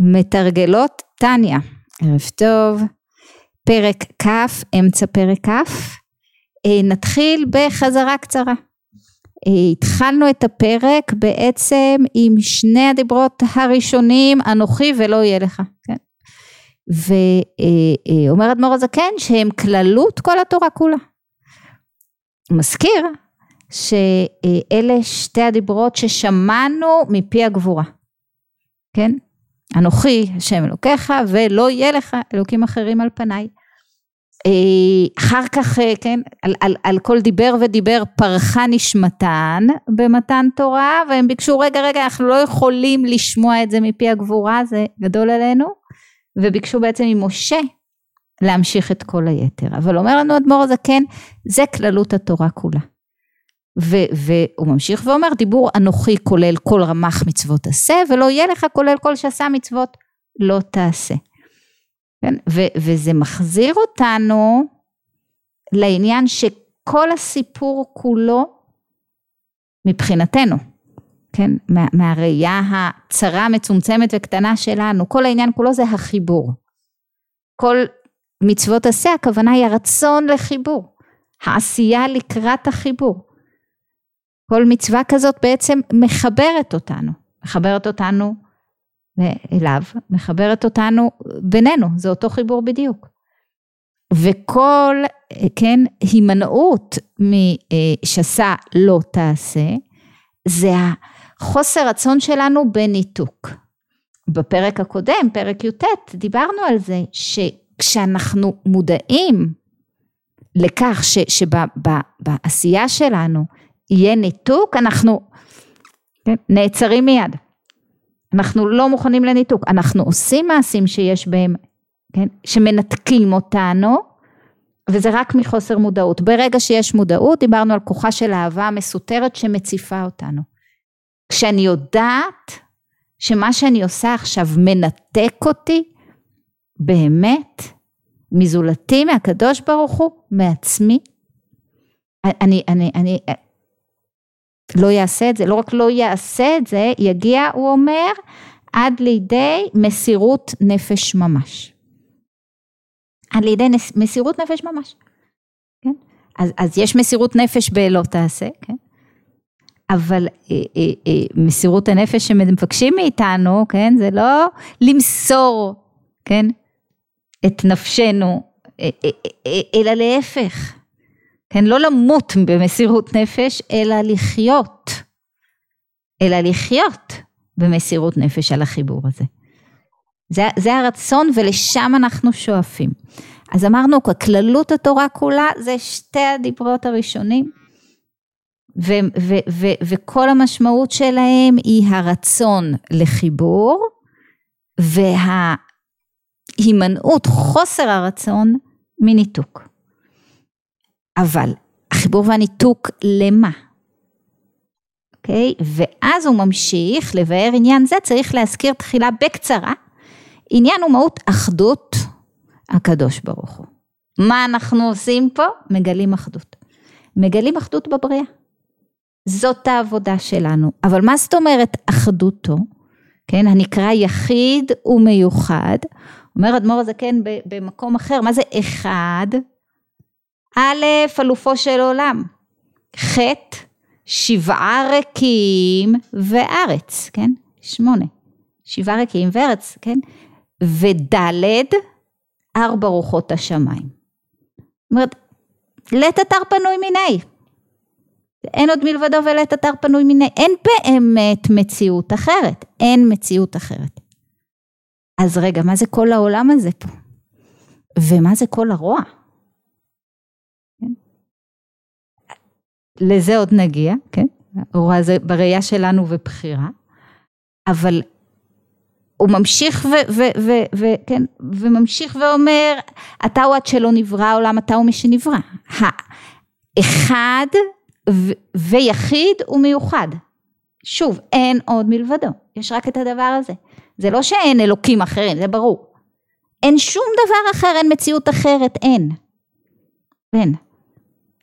מתרגלות טניה, ערב טוב, פרק כ', אמצע פרק כ', אה, נתחיל בחזרה קצרה. אה, התחלנו את הפרק בעצם עם שני הדיברות הראשונים, אנוכי ולא יהיה לך, כן? ואומר אדמו"ר הזקן שהם כללות כל התורה כולה. מזכיר שאלה שתי הדיברות ששמענו מפי הגבורה, כן? אנוכי השם אלוקיך ולא יהיה לך אלוקים אחרים על פניי. אה, אחר כך, אה, כן, על, על, על כל דיבר ודיבר פרחה נשמתן במתן תורה והם ביקשו רגע רגע אנחנו לא יכולים לשמוע את זה מפי הגבורה זה גדול עלינו. וביקשו בעצם ממשה להמשיך את כל היתר. אבל אומר לנו אדמו"ר הזקן זה כללות התורה כולה והוא ממשיך ואומר דיבור אנוכי כולל כל רמ"ח מצוות עשה ולא יהיה לך כולל כל שעשה מצוות לא תעשה. כן? ו- וזה מחזיר אותנו לעניין שכל הסיפור כולו מבחינתנו, כן, מה, מהראייה הצרה, מצומצמת וקטנה שלנו, כל העניין כולו זה החיבור. כל מצוות עשה, הכוונה היא הרצון לחיבור, העשייה לקראת החיבור. כל מצווה כזאת בעצם מחברת אותנו, מחברת אותנו אליו, מחברת אותנו בינינו, זה אותו חיבור בדיוק. וכל, כן, הימנעות משסה לא תעשה, זה החוסר רצון שלנו בניתוק. בפרק הקודם, פרק י"ט, דיברנו על זה שכשאנחנו מודעים לכך שבעשייה שלנו יהיה ניתוק, אנחנו כן, נעצרים מיד. אנחנו לא מוכנים לניתוק, אנחנו עושים מעשים שיש בהם, כן, שמנתקים אותנו, וזה רק מחוסר מודעות. ברגע שיש מודעות, דיברנו על כוחה של אהבה מסותרת שמציפה אותנו. כשאני יודעת שמה שאני עושה עכשיו מנתק אותי, באמת, מזולתי, מהקדוש ברוך הוא, מעצמי, אני, אני, אני, לא יעשה את זה, לא רק לא יעשה את זה, יגיע, הוא אומר, עד לידי מסירות נפש ממש. עד לידי נס, מסירות נפש ממש. כן? אז, אז יש מסירות נפש בלא תעשה, כן? אבל אה, אה, אה, מסירות הנפש שמבקשים מאיתנו, כן? זה לא למסור, כן? את נפשנו, אה, אה, אה, אלא להפך. כן, לא למות במסירות נפש, אלא לחיות, אלא לחיות במסירות נפש על החיבור הזה. זה, זה הרצון ולשם אנחנו שואפים. אז אמרנו, כללות התורה כולה זה שתי הדיברות הראשונים, ו, ו, ו, וכל המשמעות שלהם היא הרצון לחיבור, וההימנעות, חוסר הרצון מניתוק. אבל החיבור והניתוק למה? אוקיי? Okay? ואז הוא ממשיך לבאר עניין זה, צריך להזכיר תחילה בקצרה, עניין ומהות אחדות הקדוש ברוך הוא. מה אנחנו עושים פה? מגלים אחדות. מגלים אחדות בבריאה. זאת העבודה שלנו. אבל מה זאת אומרת אחדותו? כן, הנקרא יחיד ומיוחד. אומר אדמו"ר הזקן במקום אחר, מה זה אחד? א', אלופו של עולם, ח', שבעה ריקים וארץ, כן? שמונה. שבעה ריקים וארץ, כן? וד', ארבע רוחות השמיים. זאת אומרת, לית אתר פנוי מיני. אין עוד מלבדו ולית אתר פנוי מיני. אין באמת מציאות אחרת. אין מציאות אחרת. אז רגע, מה זה כל העולם הזה פה? ומה זה כל הרוע? לזה עוד נגיע, כן? רוע זה בראייה שלנו ובחירה, אבל הוא ממשיך ו, ו, ו, ו, כן, וממשיך ואומר, אתה הוא עד שלא נברא העולם, אתה הוא מי שנברא. האחד ו, ויחיד ומיוחד. שוב, אין עוד מלבדו, יש רק את הדבר הזה. זה לא שאין אלוקים אחרים, זה ברור. אין שום דבר אחר, אין מציאות אחרת, אין. אין.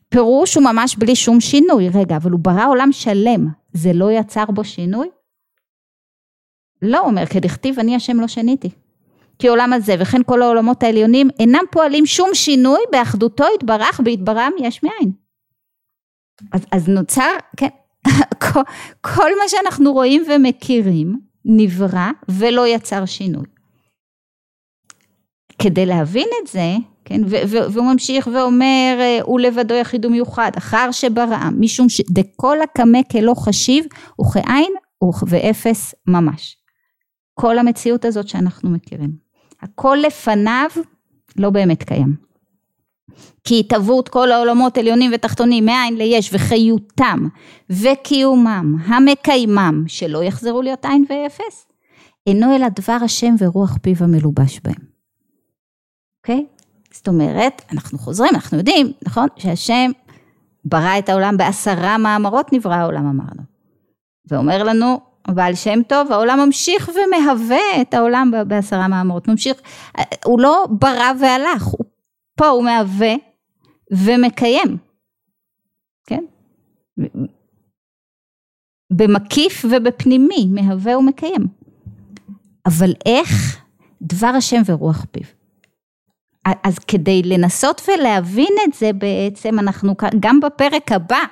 פירוש הוא ממש בלי שום שינוי, רגע, אבל הוא ברא עולם שלם, זה לא יצר בו שינוי? לא, הוא אומר, כדכתיב אני השם לא שניתי. כי עולם הזה וכן כל העולמות העליונים אינם פועלים שום שינוי באחדותו יתברך בהתברם יש מאין. אז, אז נוצר, כן, כל, כל מה שאנחנו רואים ומכירים נברא ולא יצר שינוי. כדי להבין את זה, כן, והוא ממשיך ואומר, הוא לבדו יחיד ומיוחד, אחר שברא, משום שדכל הקמא כלא חשיב, וכאין ואפס ממש. כל המציאות הזאת שאנחנו מכירים. הכל לפניו לא באמת קיים. כי התהוות כל העולמות עליונים ותחתונים מאין ליש וחיותם וקיומם המקיימם שלא יחזרו להיות עין ואפס אינו אלא דבר השם ורוח פיו המלובש בהם. אוקיי? Okay? זאת אומרת, אנחנו חוזרים, אנחנו יודעים, נכון? שהשם ברא את העולם בעשרה מאמרות נברא העולם אמרנו. ואומר לנו בעל שם טוב, העולם ממשיך ומהווה את העולם בעשרה מאמרות, ממשיך, הוא לא ברא והלך, הוא פה הוא מהווה ומקיים, כן? במקיף ובפנימי, מהווה ומקיים. אבל איך? דבר השם ורוח פיו. אז כדי לנסות ולהבין את זה בעצם אנחנו גם בפרק הבא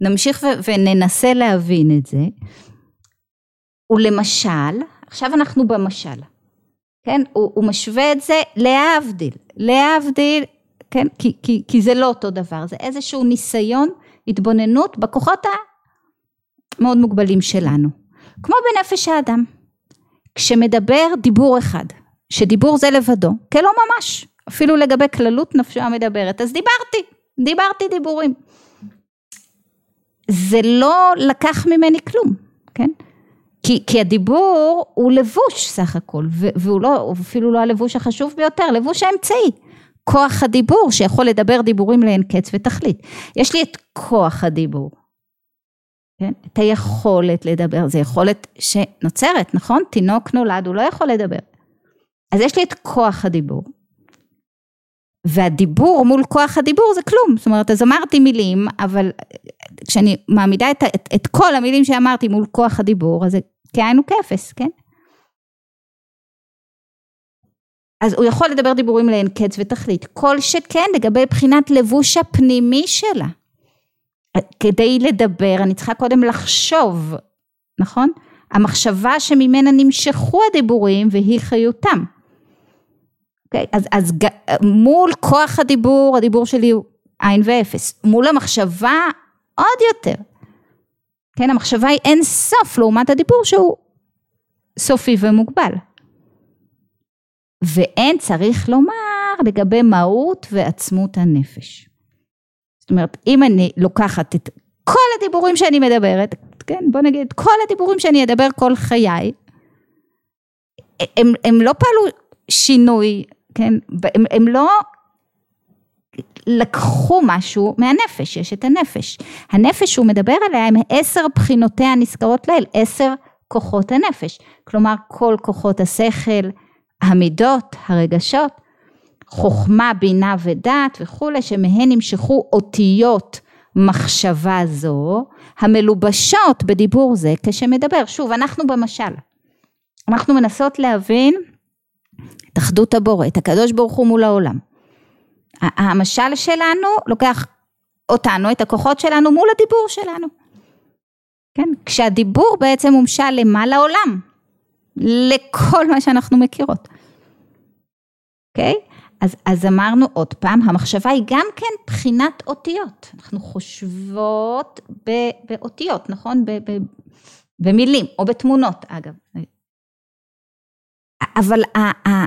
נמשיך וננסה להבין את זה. ולמשל, עכשיו אנחנו במשל, כן? הוא, הוא משווה את זה להבדיל, להבדיל, כן? כי, כי, כי זה לא אותו דבר, זה איזשהו ניסיון, התבוננות בכוחות המאוד מוגבלים שלנו. כמו בנפש האדם, כשמדבר דיבור אחד, שדיבור זה לבדו, כלא ממש, אפילו לגבי כללות נפשו המדברת, אז דיברתי, דיברתי דיבורים. זה לא לקח ממני כלום, כן? כי, כי הדיבור הוא לבוש סך הכל, והוא לא, אפילו לא הלבוש החשוב ביותר, לבוש האמצעי. כוח הדיבור שיכול לדבר דיבורים לאין קץ ותכלית. יש לי את כוח הדיבור, כן? את היכולת לדבר, זו יכולת שנוצרת, נכון? תינוק נולד, הוא לא יכול לדבר. אז יש לי את כוח הדיבור. והדיבור מול כוח הדיבור זה כלום, זאת אומרת אז אמרתי מילים אבל כשאני מעמידה את, את, את כל המילים שאמרתי מול כוח הדיבור אז זה כאין וכאפס, כן? אז הוא יכול לדבר דיבורים לאין קץ ותכלית, כל שכן לגבי בחינת לבוש הפנימי שלה. כדי לדבר אני צריכה קודם לחשוב, נכון? המחשבה שממנה נמשכו הדיבורים והיא חיותם. אוקיי? אז, אז מול כוח הדיבור, הדיבור שלי הוא עין ואפס. מול המחשבה עוד יותר. כן, המחשבה היא אין סוף לעומת הדיבור שהוא סופי ומוגבל. ואין צריך לומר לגבי מהות ועצמות הנפש. זאת אומרת, אם אני לוקחת את כל הדיבורים שאני מדברת, כן, בוא נגיד, כל הדיבורים שאני אדבר כל חיי, הם, הם לא פעלו שינוי, כן, הם, הם לא לקחו משהו מהנפש, יש את הנפש. הנפש שהוא מדבר עליה הם עשר בחינותיה הנזכרות לעיל, עשר כוחות הנפש. כלומר כל כוחות השכל, המידות, הרגשות, חוכמה, בינה ודעת וכולי, שמהן נמשכו אותיות מחשבה זו, המלובשות בדיבור זה כשמדבר. שוב, אנחנו במשל. אנחנו מנסות להבין את אחדות הבורא, את הקדוש ברוך הוא מול העולם. המשל שלנו לוקח אותנו, את הכוחות שלנו מול הדיבור שלנו. כן? כשהדיבור בעצם מומשל למה? לעולם. לכל מה שאנחנו מכירות. אוקיי? Okay? אז, אז אמרנו עוד פעם, המחשבה היא גם כן בחינת אותיות. אנחנו חושבות באותיות, נכון? במילים, או בתמונות אגב. אבל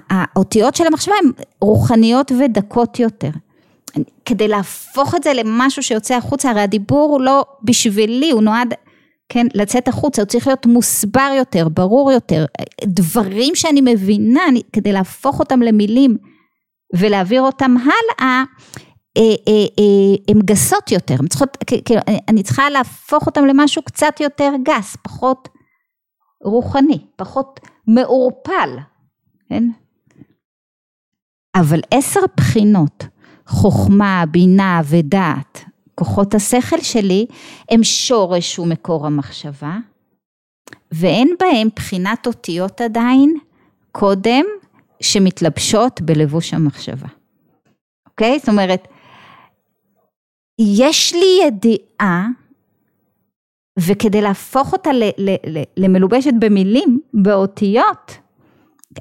האותיות של המחשבה הן רוחניות ודקות יותר. כדי להפוך את זה למשהו שיוצא החוצה, הרי הדיבור הוא לא בשבילי, הוא נועד, כן, לצאת החוצה, הוא צריך להיות מוסבר יותר, ברור יותר. דברים שאני מבינה, אני, כדי להפוך אותם למילים ולהעביר אותם הלאה, אה, אה, אה, הן גסות יותר, צריכות, כאילו, אני צריכה להפוך אותם למשהו קצת יותר גס, פחות רוחני, פחות מעורפל, כן? אבל עשר בחינות, חוכמה, בינה ודעת, כוחות השכל שלי, הם שורש ומקור המחשבה, ואין בהם בחינת אותיות עדיין קודם שמתלבשות בלבוש המחשבה. אוקיי? זאת אומרת, יש לי ידיעה, וכדי להפוך אותה ל, ל, ל, למלובשת במילים, באותיות,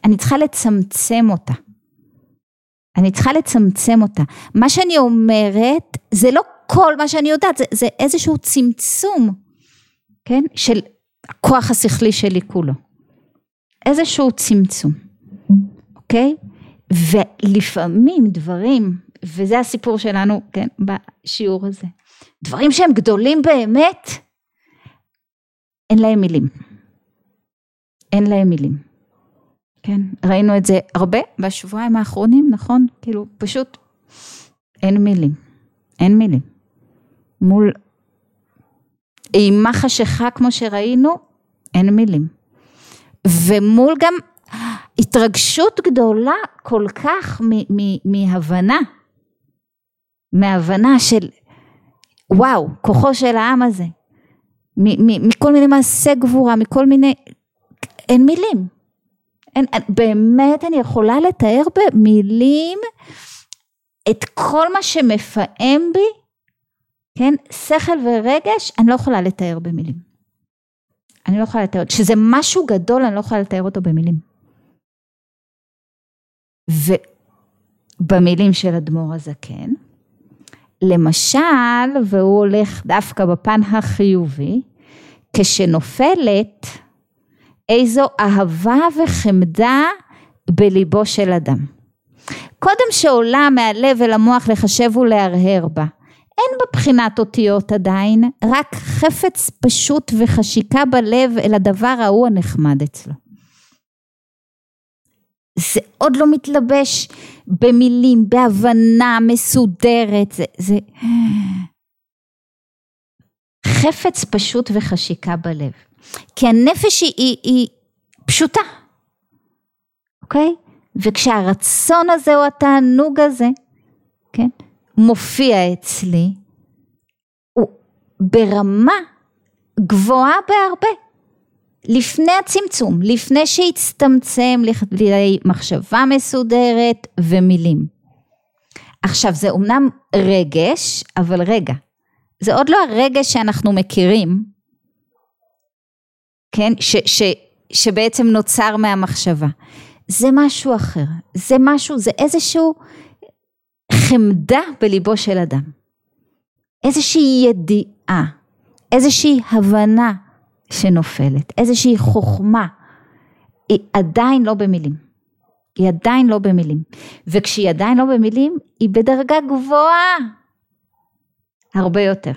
אני צריכה לצמצם אותה. אני צריכה לצמצם אותה. מה שאני אומרת, זה לא כל מה שאני יודעת, זה, זה איזשהו צמצום, כן? של הכוח השכלי שלי כולו. איזשהו צמצום, אוקיי? ולפעמים דברים, וזה הסיפור שלנו, כן, בשיעור הזה, דברים שהם גדולים באמת, אין להם מילים. אין להם מילים. כן, ראינו את זה הרבה בשבועיים האחרונים, נכון? כאילו, פשוט אין מילים. אין מילים. מול אימה חשיכה כמו שראינו, אין מילים. ומול גם התרגשות גדולה כל כך מהבנה, מהבנה של וואו, כוחו של העם הזה, מכל מיני מעשי גבורה, מכל מיני, אין מילים. אין, באמת אני יכולה לתאר במילים את כל מה שמפעם בי, כן, שכל ורגש, אני לא יכולה לתאר במילים. אני לא יכולה לתאר, שזה משהו גדול, אני לא יכולה לתאר אותו במילים. ובמילים של אדמו"ר הזקן, למשל, והוא הולך דווקא בפן החיובי, כשנופלת איזו אהבה וחמדה בליבו של אדם. קודם שעולה מהלב אל המוח לחשב ולהרהר בה, אין בה בחינת אותיות עדיין, רק חפץ פשוט וחשיקה בלב אל הדבר ההוא הנחמד אצלו. זה עוד לא מתלבש במילים, בהבנה מסודרת, זה, זה... חפץ פשוט וחשיקה בלב. כי הנפש היא, היא, היא פשוטה, אוקיי? וכשהרצון הזה או התענוג הזה, כן, מופיע אצלי, הוא ברמה גבוהה בהרבה. לפני הצמצום, לפני שהצטמצם לכדי מחשבה מסודרת ומילים. עכשיו זה אומנם רגש, אבל רגע, זה עוד לא הרגש שאנחנו מכירים, כן, ש, ש, שבעצם נוצר מהמחשבה. זה משהו אחר, זה משהו, זה איזשהו חמדה בליבו של אדם. איזושהי ידיעה, איזושהי הבנה שנופלת, איזושהי חוכמה, היא עדיין לא במילים. היא עדיין לא במילים. וכשהיא עדיין לא במילים, היא בדרגה גבוהה הרבה יותר.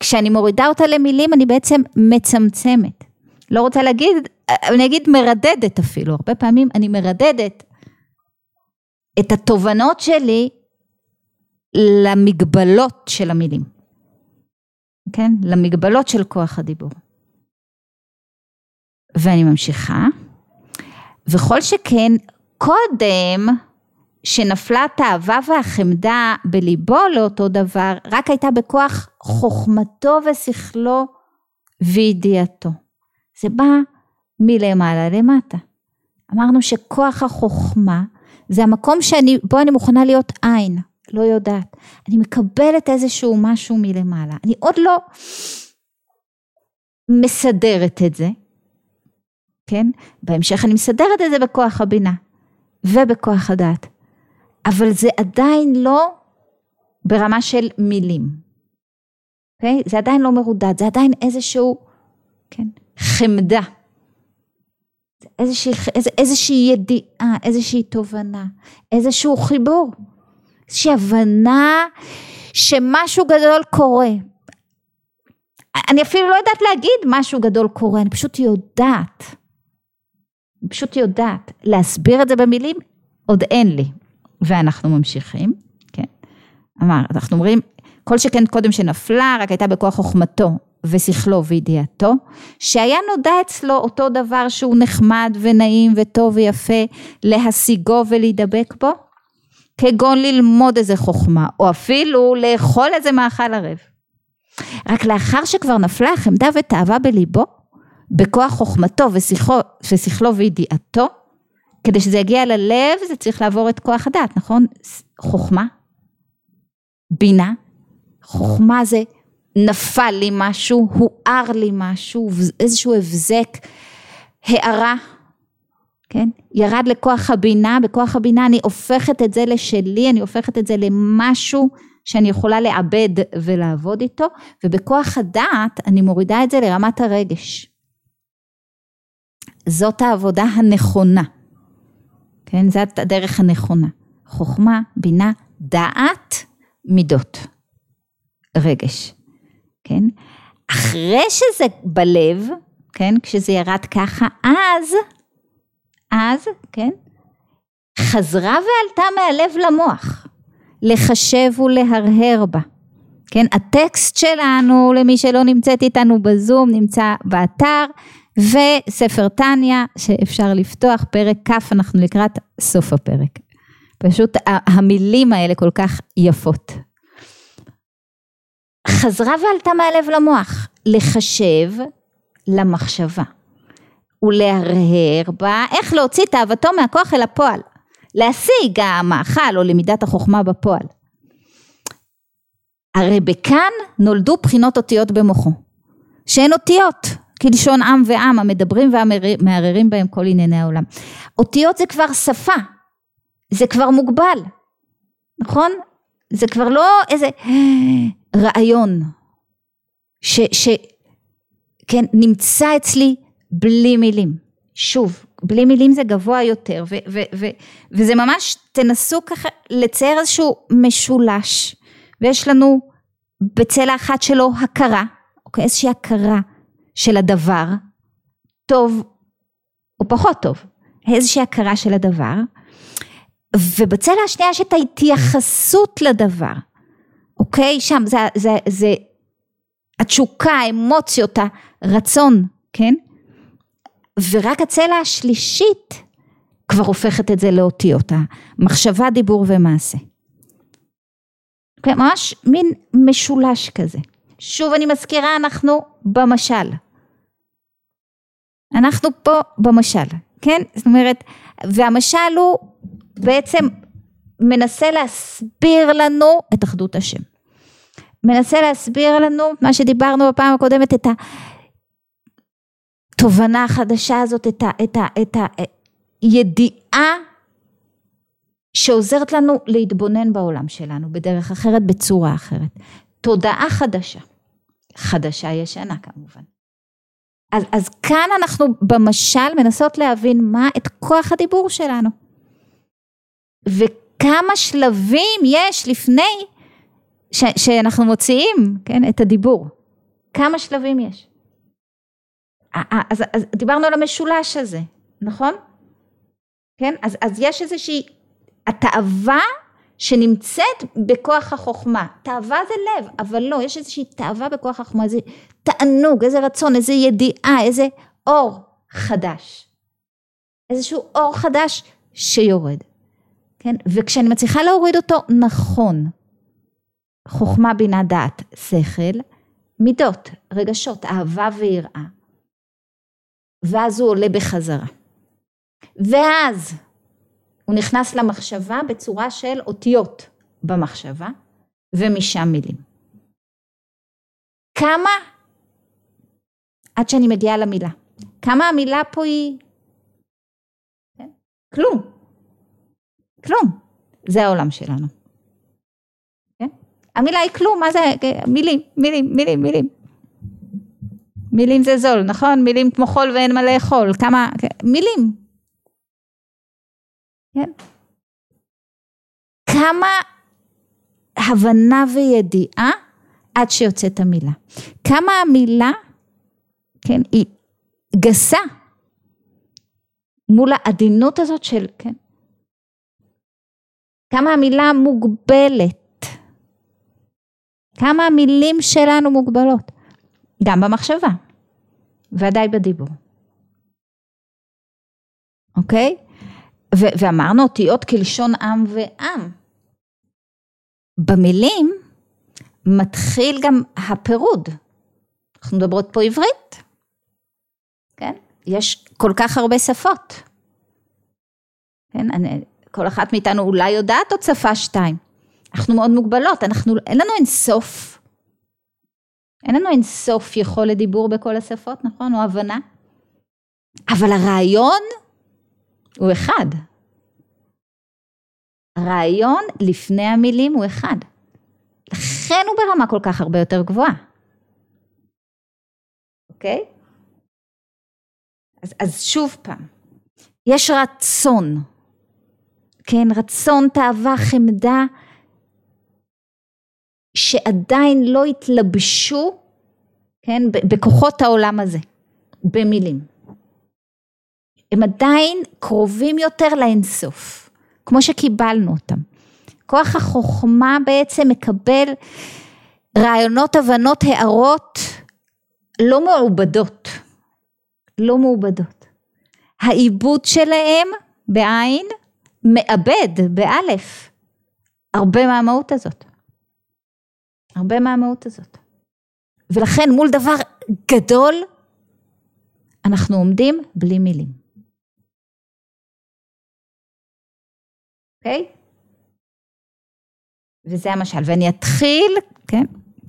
כשאני מורידה אותה למילים, אני בעצם מצמצמת. לא רוצה להגיד, אני אגיד מרדדת אפילו, הרבה פעמים אני מרדדת את התובנות שלי למגבלות של המילים, כן? למגבלות של כוח הדיבור. ואני ממשיכה, וכל שכן קודם שנפלה התאווה והחמדה בליבו לאותו דבר, רק הייתה בכוח חוכמתו ושכלו וידיעתו. זה בא מלמעלה למטה. אמרנו שכוח החוכמה זה המקום שאני, בו אני מוכנה להיות עין, לא יודעת. אני מקבלת איזשהו משהו מלמעלה. אני עוד לא מסדרת את זה, כן? בהמשך אני מסדרת את זה בכוח הבינה ובכוח הדעת. אבל זה עדיין לא ברמה של מילים. אוקיי? זה עדיין לא מרודד, זה עדיין איזשהו, כן, חמדה. איזושהי, איז, איזושהי ידיעה, איזושהי תובנה, איזשהו חיבור, איזושהי הבנה שמשהו גדול קורה. אני אפילו לא יודעת להגיד משהו גדול קורה, אני פשוט יודעת. פשוט יודעת. להסביר את זה במילים, עוד אין לי. ואנחנו ממשיכים, כן. אמר, אנחנו אומרים, כל שכן קודם שנפלה, רק הייתה בכוח חוכמתו ושכלו וידיעתו, שהיה נודע אצלו אותו דבר שהוא נחמד ונעים וטוב ויפה להשיגו ולהידבק בו, כגון ללמוד איזה חוכמה, או אפילו לאכול איזה מאכל ערב. רק לאחר שכבר נפלה החמדה ותאווה בליבו, בכוח חוכמתו ושכלו, וידיעתו, כדי שזה יגיע ללב זה צריך לעבור את כוח הדעת, נכון? חוכמה, בינה, חוכמה זה נפל לי משהו, הואר לי משהו, איזשהו הבזק, הערה, כן? ירד לכוח הבינה, בכוח הבינה אני הופכת את זה לשלי, אני הופכת את זה למשהו שאני יכולה לעבד ולעבוד איתו, ובכוח הדעת אני מורידה את זה לרמת הרגש. זאת העבודה הנכונה, כן? זאת הדרך הנכונה. חוכמה, בינה, דעת, מידות, רגש, כן? אחרי שזה בלב, כן? כשזה ירד ככה, אז, אז, כן? חזרה ועלתה מהלב למוח. לחשב ולהרהר בה. כן, הטקסט שלנו, למי שלא נמצאת איתנו בזום, נמצא באתר, וספר טניה, שאפשר לפתוח, פרק כ', אנחנו לקראת סוף הפרק. פשוט המילים האלה כל כך יפות. חזרה ועלתה מהלב למוח, לחשב למחשבה, ולהרהר בה איך להוציא תאוותו מהכוח אל הפועל. להשיג המאכל או למידת החוכמה בפועל. הרי בכאן נולדו בחינות אותיות במוחו, שהן אותיות, כלשון עם ועם המדברים והמערערים בהם כל ענייני העולם. אותיות זה כבר שפה, זה כבר מוגבל, נכון? זה כבר לא איזה רעיון ש, ש, כן, אצלי בלי מילים. שוב, בלי מילים זה גבוה יותר, ו- ו- ו- וזה ממש, תנסו ככה לצייר איזשהו משולש, ויש לנו בצלע אחת שלו הכרה, אוקיי, איזושהי הכרה של הדבר, טוב או פחות טוב, איזושהי הכרה של הדבר, ובצלע השנייה יש את ההתייחסות לדבר, אוקיי, שם זה, זה, זה התשוקה, האמוציות, הרצון, כן? ורק הצלע השלישית כבר הופכת את זה לאותיות, המחשבה, דיבור ומעשה. כן, ממש מין משולש כזה. שוב אני מזכירה, אנחנו במשל. אנחנו פה במשל, כן? זאת אומרת, והמשל הוא בעצם מנסה להסביר לנו את אחדות השם. מנסה להסביר לנו מה שדיברנו בפעם הקודמת, את ה... התובנה החדשה הזאת, את, ה, את, ה, את הידיעה שעוזרת לנו להתבונן בעולם שלנו בדרך אחרת, בצורה אחרת. תודעה חדשה. חדשה ישנה כמובן. אז, אז כאן אנחנו במשל מנסות להבין מה את כוח הדיבור שלנו. וכמה שלבים יש לפני ש, שאנחנו מוציאים, כן, את הדיבור. כמה שלבים יש. אז, אז דיברנו על המשולש הזה, נכון? כן? אז, אז יש איזושהי התאווה שנמצאת בכוח החוכמה. תאווה זה לב, אבל לא, יש איזושהי תאווה בכוח החוכמה, איזה תענוג, איזה רצון, איזה ידיעה, איזה אור חדש. איזשהו אור חדש שיורד. כן? וכשאני מצליחה להוריד אותו נכון, חוכמה, בינה, דעת, שכל, מידות, רגשות, אהבה ויראה. ואז הוא עולה בחזרה. ואז הוא נכנס למחשבה בצורה של אותיות במחשבה, ומשם מילים. כמה, עד שאני מגיעה למילה, כמה המילה פה היא, כן? כלום, כלום, זה העולם שלנו. כן? המילה היא כלום, מה זה, מילים, מילים, מילים, מילים. מילים זה זול, נכון? מילים כמו חול ואין מה לאכול, כמה, מילים. כן? כמה הבנה וידיעה עד שיוצאת המילה. כמה המילה, כן, היא גסה מול העדינות הזאת של, כן? כמה המילה מוגבלת. כמה המילים שלנו מוגבלות. גם במחשבה, ודאי בדיבור. אוקיי? ו- ואמרנו אותיות כלשון עם ועם. במילים מתחיל גם הפירוד. אנחנו מדברות פה עברית. כן? יש כל כך הרבה שפות. כן? אני, כל אחת מאיתנו אולי יודעת עוד שפה שתיים. אנחנו מאוד מוגבלות, אנחנו, אין לנו אין סוף. אין לנו אין סוף יכולת דיבור בכל השפות, נכון? או הבנה. אבל הרעיון הוא אחד. הרעיון לפני המילים הוא אחד. לכן הוא ברמה כל כך הרבה יותר גבוהה. אוקיי? אז, אז שוב פעם, יש רצון, כן, רצון, תאווה, חמדה, שעדיין לא התלבשו, כן, בכוחות העולם הזה, במילים. הם עדיין קרובים יותר לאינסוף, כמו שקיבלנו אותם. כוח החוכמה בעצם מקבל רעיונות, הבנות, הערות לא מעובדות, לא מעובדות. העיבוד שלהם בעין מאבד באלף הרבה מהמהות הזאת. הרבה מהמהות הזאת. ולכן מול דבר גדול אנחנו עומדים בלי מילים. אוקיי? וזה המשל. ואני אתחיל, כן,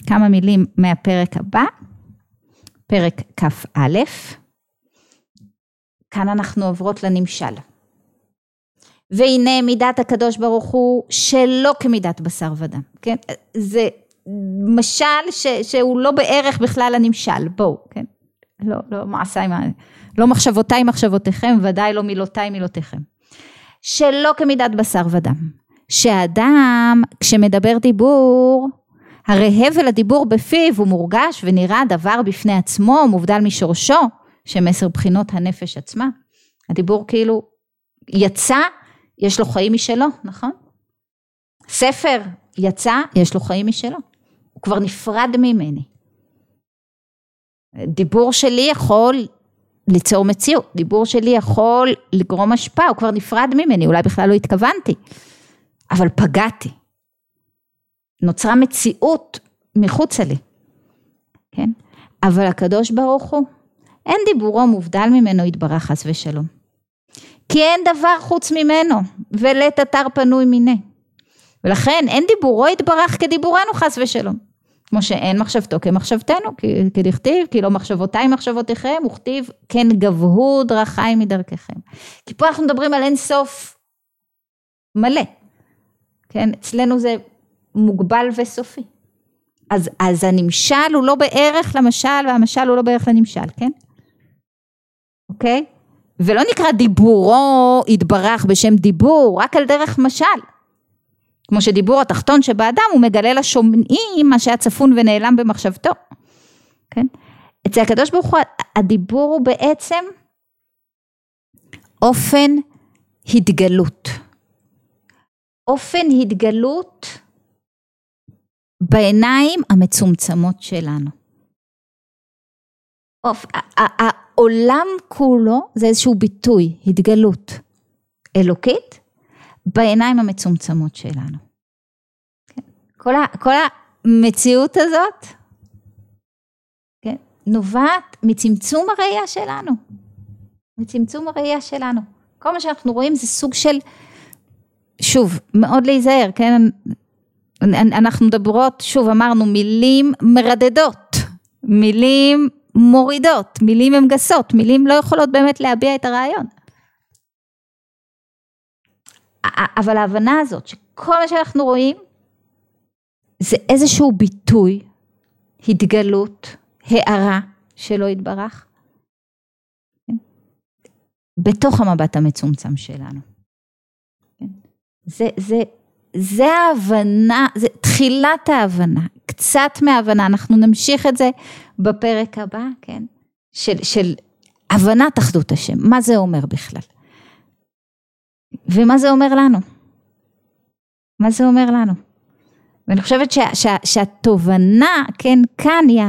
כמה מילים מהפרק הבא, פרק כ"א. כאן אנחנו עוברות לנמשל. והנה מידת הקדוש ברוך הוא שלא כמידת בשר ודם, כן? זה משל ש, שהוא לא בערך בכלל הנמשל, בואו, כן? לא, לא מעשיי, לא מחשבותיי מחשבותיכם, ודאי לא מילותיי מילותיכם. שלא כמידת בשר ודם. שהאדם כשמדבר דיבור, הרי הבל הדיבור בפיו הוא מורגש ונראה דבר בפני עצמו, מובדל משורשו, עשר בחינות הנפש עצמה. הדיבור כאילו יצא, יש לו חיים משלו, נכון? ספר יצא, יש לו חיים משלו. הוא כבר נפרד ממני. דיבור שלי יכול ליצור מציאות, דיבור שלי יכול לגרום השפעה, הוא כבר נפרד ממני, אולי בכלל לא התכוונתי. אבל פגעתי. נוצרה מציאות מחוצה לי, כן? אבל הקדוש ברוך הוא, אין דיבורו מובדל ממנו יתברך חס ושלום. כי אין דבר חוץ ממנו, ולית אתר פנוי מיניה. ולכן אין דיבורו יתברך כדיבורנו חס ושלום. כמו שאין מחשבתו כמחשבתנו, כדכתיב, כי לא מחשבותיי מחשבותיכם, וכתיב כן גבהו דרכיי מדרככם. כי פה אנחנו מדברים על אין סוף מלא. כן, אצלנו זה מוגבל וסופי. אז, אז הנמשל הוא לא בערך למשל והמשל הוא לא בערך לנמשל, כן? אוקיי? ולא נקרא דיבורו יתברך בשם דיבור, רק על דרך משל. כמו שדיבור התחתון שבאדם הוא מגלה לשומעים מה שהיה צפון ונעלם במחשבתו. כן? אצל הקדוש ברוך הוא הדיבור הוא בעצם אופן התגלות. אופן התגלות בעיניים המצומצמות שלנו. אופ, העולם כולו זה איזשהו ביטוי, התגלות אלוקית בעיניים המצומצמות שלנו. כן? כל, ה, כל המציאות הזאת כן? נובעת מצמצום הראייה שלנו, מצמצום הראייה שלנו. כל מה שאנחנו רואים זה סוג של שוב, מאוד להיזהר, כן? אנחנו מדברות, שוב אמרנו, מילים מרדדות, מילים מורידות, מילים הן גסות, מילים לא יכולות באמת להביע את הרעיון. אבל ההבנה הזאת שכל מה שאנחנו רואים זה איזשהו ביטוי, התגלות, הערה שלא יתברך, כן? בתוך המבט המצומצם שלנו. זה, זה, זה ההבנה, זה תחילת ההבנה, קצת מההבנה, אנחנו נמשיך את זה בפרק הבא, כן? של, של הבנת אחדות השם, מה זה אומר בכלל? ומה זה אומר לנו? מה זה אומר לנו? ואני חושבת שה, שה, שהתובנה, כן, כאן היא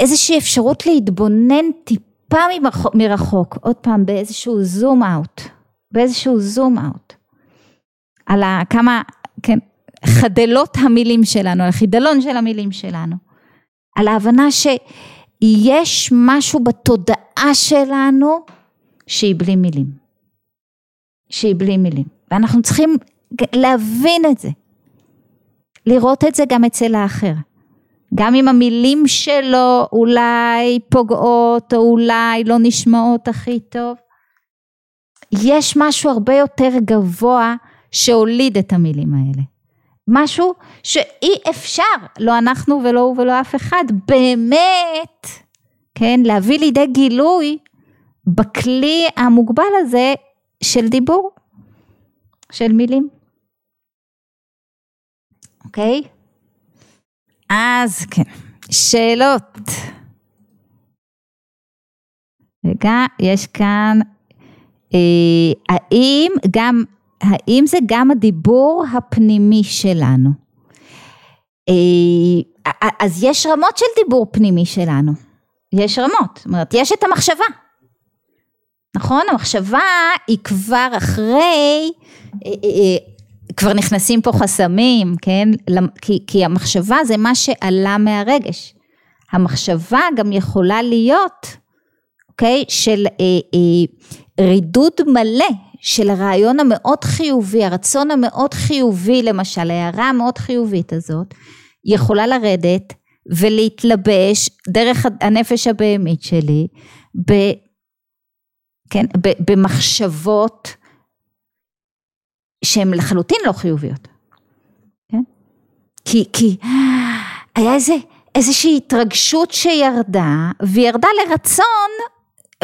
איזושהי אפשרות להתבונן טיפה מרחוק, עוד פעם באיזשהו זום אאוט, באיזשהו זום אאוט, על כמה, כן, חדלות המילים שלנו, על החידלון של המילים שלנו, על ההבנה ש... יש משהו בתודעה שלנו שהיא בלי מילים. שהיא בלי מילים. ואנחנו צריכים להבין את זה. לראות את זה גם אצל האחר. גם אם המילים שלו אולי פוגעות או אולי לא נשמעות הכי טוב. יש משהו הרבה יותר גבוה שהוליד את המילים האלה. משהו שאי אפשר, לא אנחנו ולא הוא ולא אף אחד, באמת, כן, להביא לידי גילוי בכלי המוגבל הזה של דיבור, של מילים. אוקיי? אז כן, שאלות. רגע, יש כאן, אה, האם גם, האם זה גם הדיבור הפנימי שלנו? אה, אז יש רמות של דיבור פנימי שלנו, יש רמות, זאת אומרת, יש את המחשבה, נכון? המחשבה היא כבר אחרי אה, אה, כבר נכנסים פה חסמים, כן? כי, כי המחשבה זה מה שעלה מהרגש. המחשבה גם יכולה להיות, אוקיי? של אה, אה, רידוד מלא של הרעיון המאוד חיובי, הרצון המאוד חיובי למשל, ההערה המאוד חיובית הזאת, יכולה לרדת ולהתלבש דרך הנפש הבהמית שלי כן, במחשבות שהן לחלוטין לא חיוביות. כן? כי, כי היה איזה, איזושהי התרגשות שירדה, והיא ירדה לרצון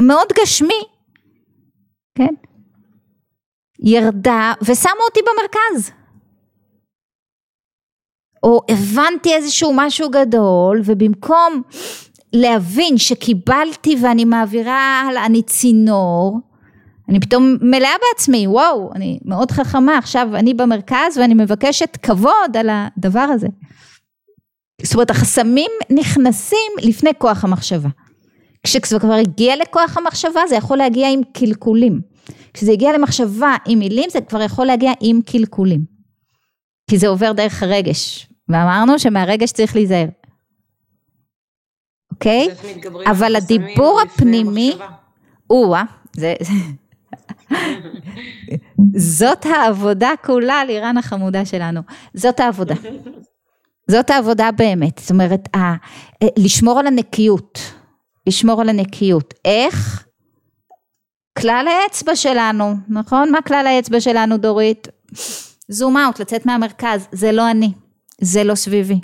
מאוד גשמי, כן? ירדה ושמה אותי במרכז. או הבנתי איזשהו משהו גדול, ובמקום להבין שקיבלתי ואני מעבירה הלאה, אני צינור, אני פתאום מלאה בעצמי, וואו, אני מאוד חכמה, עכשיו אני במרכז ואני מבקשת כבוד על הדבר הזה. זאת אומרת, החסמים נכנסים לפני כוח המחשבה. כשזה כבר הגיע לכוח המחשבה, זה יכול להגיע עם קלקולים. כשזה הגיע למחשבה עם מילים, זה כבר יכול להגיע עם קלקולים. כי זה עובר דרך הרגש, ואמרנו שמהרגש צריך להיזהר. אוקיי? אבל הדיבור הפנימי, או-אה, זה, זאת העבודה כולה, לירן החמודה שלנו. זאת העבודה. זאת העבודה באמת. זאת אומרת, ה, לשמור על הנקיות. לשמור על הנקיות. איך? כלל האצבע שלנו, נכון? מה כלל האצבע שלנו, דורית? זום אאוט, לצאת מהמרכז. זה לא אני. זה לא סביבי.